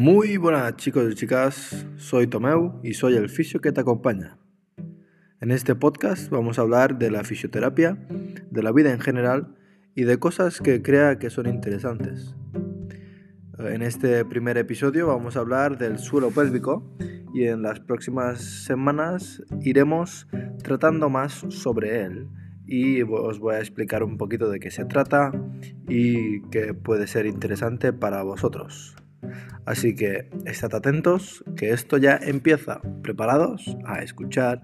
Muy buenas chicos y chicas, soy Tomeu y soy el fisio que te acompaña. En este podcast vamos a hablar de la fisioterapia, de la vida en general y de cosas que crea que son interesantes. En este primer episodio vamos a hablar del suelo pélvico y en las próximas semanas iremos tratando más sobre él y os voy a explicar un poquito de qué se trata y qué puede ser interesante para vosotros. Así que estad atentos, que esto ya empieza. ¿Preparados? A escuchar.